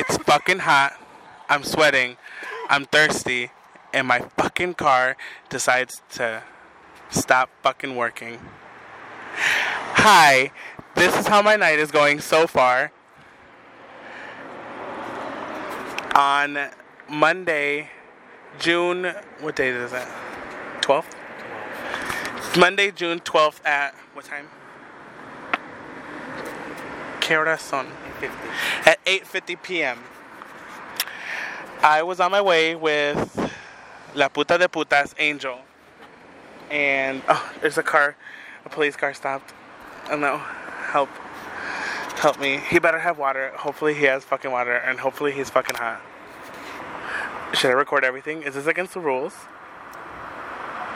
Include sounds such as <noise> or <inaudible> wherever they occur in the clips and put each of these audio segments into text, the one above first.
It's fucking hot. I'm sweating. I'm thirsty. And my fucking car decides to stop fucking working. Hi, this is how my night is going so far. On Monday, June, what day is it? 12th? Monday, June 12th at what time? Corazon. 8:50. At 8:50 p.m. I was on my way with La Puta de Putas Angel, and oh, there's a car, a police car stopped. Oh no, help, help me! He better have water. Hopefully he has fucking water, and hopefully he's fucking hot. Should I record everything? Is this against the rules?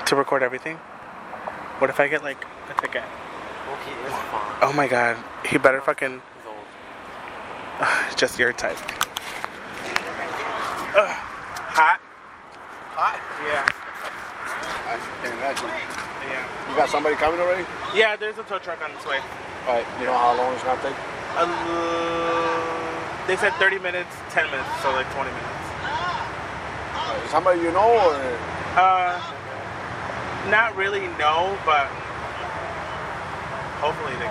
To record everything? What if I get like a ticket? Oh my god, he better fucking. He's <sighs> old. just your type. Ugh. Hot? Hot? Yeah. I can imagine. Yeah. You got somebody coming already? Yeah, there's a tow truck on its way. All right. You know how long it's gonna take? Uh, they said 30 minutes, 10 minutes, so like 20 minutes. Uh, is somebody you know or? Uh, not really, no, but hopefully they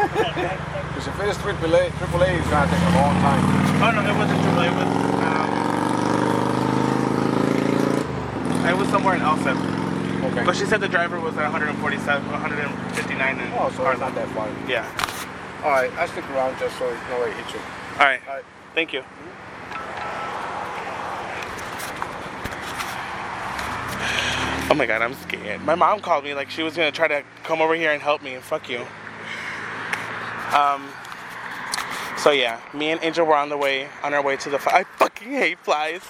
Because if it is AAA, AAA is gonna take a long time. Oh no, it wasn't Triple. It was um, it was somewhere in Elsa. Okay. But she said the driver was at 147, 159 and Oh, so it's not that far. Yeah. All right. I stick around just so no nobody hits you. All right. All right. Thank you. Oh my god, I'm scared. My mom called me like she was gonna try to come over here and help me, and fuck you. Um. So yeah, me and Angel were on the way, on our way to the. I fucking hate flies.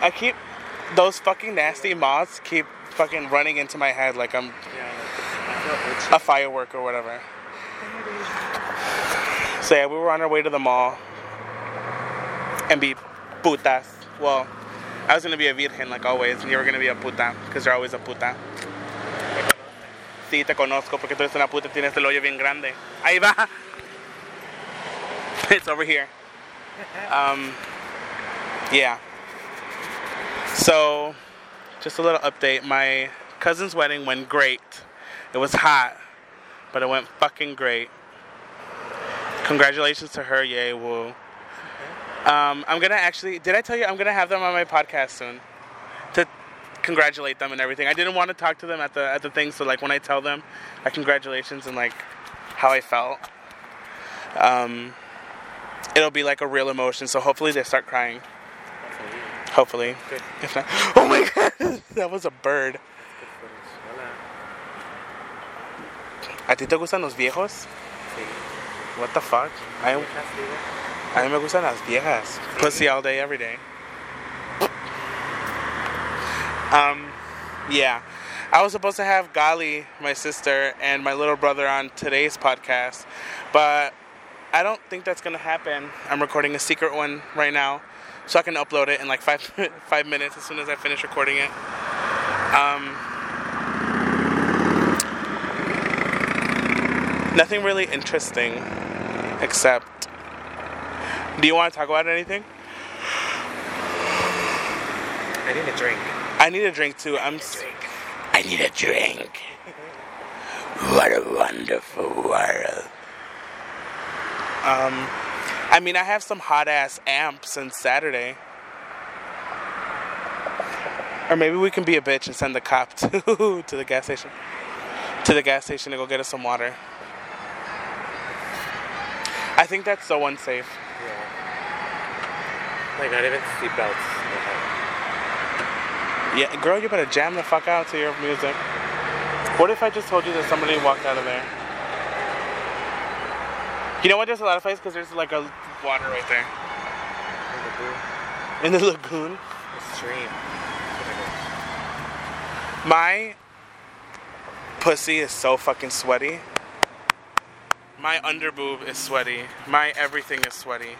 I keep those fucking nasty moths keep fucking running into my head like I'm a firework or whatever. So yeah, we were on our way to the mall and be putas. Well, I was gonna be a virgen like always, and you were gonna be a puta, because you're always a puta. Sí, te conozco porque tú eres una puta, tienes el hoyo bien grande. Ahí va. <laughs> It's over here. Um, yeah. So, just a little update. My cousin's wedding went great. It was hot, but it went fucking great. Congratulations to her, yay, woo. Um, I'm gonna actually, did I tell you I'm gonna have them on my podcast soon congratulate them and everything. I didn't want to talk to them at the at the thing, so like when I tell them, like congratulations and like how I felt, um, it'll be like a real emotion. So hopefully they start crying. Hopefully. Good. If not, <laughs> oh my god, <laughs> that was a bird. ¿A ti te gustan los viejos? Sí. What the fuck? I, Viejas, digo. a mí me gustan las viejas. Pussy all day, every day. Um, yeah. I was supposed to have Gali, my sister, and my little brother on today's podcast, but I don't think that's gonna happen. I'm recording a secret one right now, so I can upload it in like five <laughs> five minutes as soon as I finish recording it. Um, nothing really interesting, except. Do you want to talk about anything? I need a drink. I need a drink too. I'm. I need a drink. What a wonderful world. Um, I mean, I have some hot ass amps since Saturday. Or maybe we can be a bitch and send the cop <laughs> to to the gas station. To the gas station to go get us some water. I think that's so unsafe. Yeah. Like not even seatbelts. Yeah, girl, you better jam the fuck out to your music. What if I just told you that somebody walked out of there? You know what? There's a lot of fights because there's like a water right there In the blue. in the lagoon. The stream. My pussy is so fucking sweaty. My underboob is sweaty. My everything is sweaty.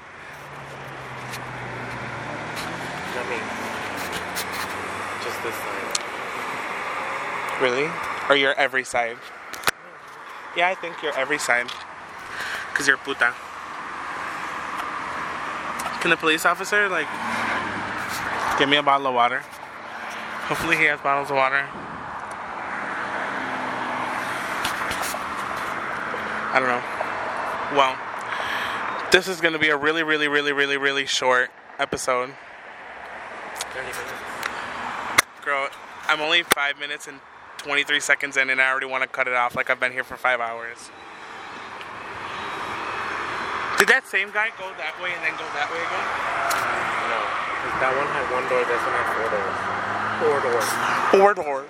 Me. Just this side. Really? Or your every side? Yeah, I think you're every side. Because you're puta. Can the police officer like give me a bottle of water? Hopefully he has bottles of water. I don't know. Well, this is gonna be a really, really, really, really, really short episode. 30 minutes. Girl, I'm only five minutes and 23 seconds in, and I already want to cut it off like I've been here for five hours. Did that same guy go that way and then go that way again? No. That one had one door, this one had four doors. Four doors. Four doors.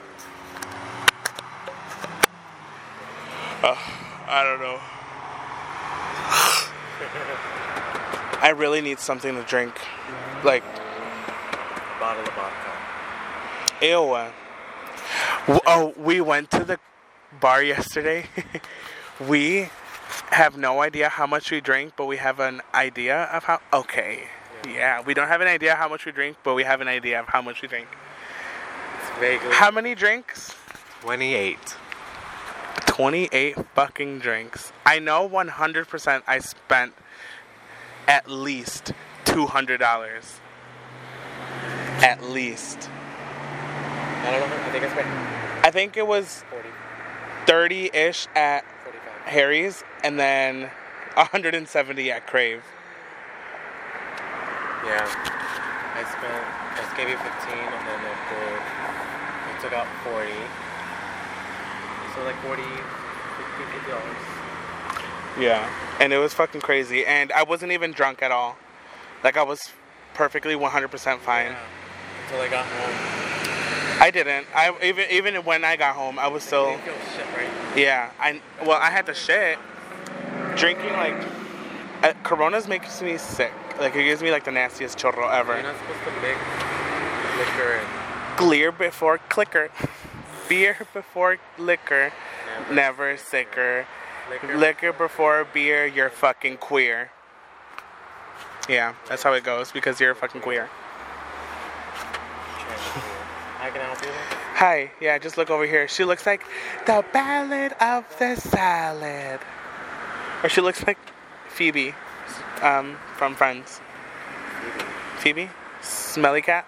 Uh, I don't know. <laughs> I really need something to drink. Like, Bottle of vodka. Ew. Oh, we went to the bar yesterday. <laughs> we have no idea how much we drink, but we have an idea of how. Okay. Yeah, we don't have an idea how much we drink, but we have an idea of how much we drink. It's vaguely. How many drinks? 28. 28 fucking drinks. I know 100% I spent at least $200. At least. I don't know. I think I spent I think it was 40, 30 ish at 45. Harry's and then <laughs> 170 at Crave. Yeah. I spent, I gave you 15 and then I put, I took out 40. So like 40, 50, 50 dollars. Yeah. And it was fucking crazy. And I wasn't even drunk at all. Like, I was perfectly 100% fine. Yeah. Until I got home. I didn't. I even even when I got home, I was still shit, right? Yeah, I well, I had to shit. Drinking like uh, Corona's makes me sick. Like it gives me like the nastiest chorro ever. You're not supposed to mix liquor Clear before clicker, <laughs> beer before liquor, never. never sicker. Liquor. Liquor before beer, you're fucking queer. Yeah, that's how it goes because you're fucking queer. Hi, yeah, just look over here. She looks like the ballad of the salad. Or she looks like Phoebe um, from Friends. Phoebe? Smelly cat?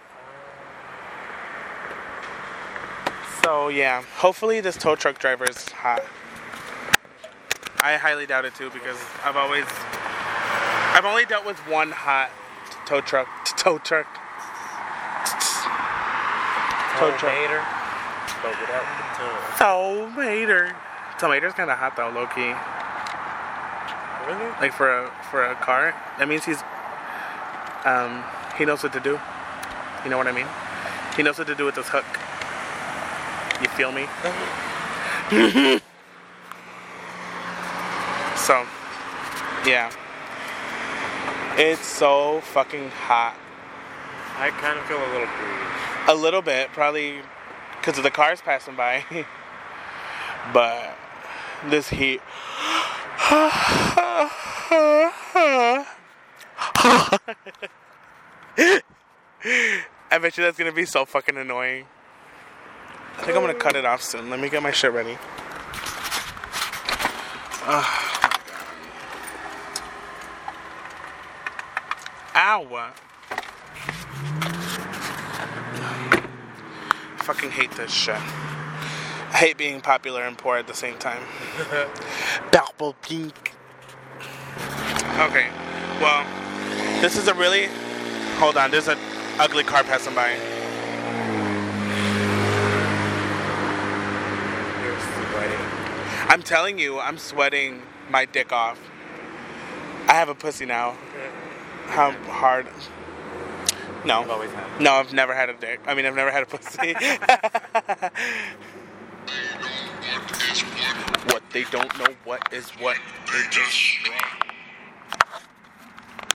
So, yeah, hopefully this tow truck driver is hot. I highly doubt it too because I've always. I've only dealt with one hot tow truck. Tow truck. Tomater, but without the toe. Tomater. Tomato's kind of hot though, low key. Really? Like for a for a car, that means he's um he knows what to do. You know what I mean? He knows what to do with this hook. You feel me? <laughs> So, yeah. It's so fucking hot. I kind of feel a little breeze. A little bit, probably because of the cars passing by. <laughs> but this heat. <laughs> I bet you that's gonna be so fucking annoying. I think I'm gonna cut it off soon. Let me get my shit ready. Ah, Ow! Fucking hate this shit. I hate being popular and poor at the same time. <laughs> Purple pink. Okay, well, this is a really. Hold on, there's an ugly car passing by. You're sweating. I'm telling you, I'm sweating my dick off. I have a pussy now. How hard? I've No. always had. No, I've never had a dick. I mean, I've never had a pussy. <laughs> what they don't know what is what. They just struck.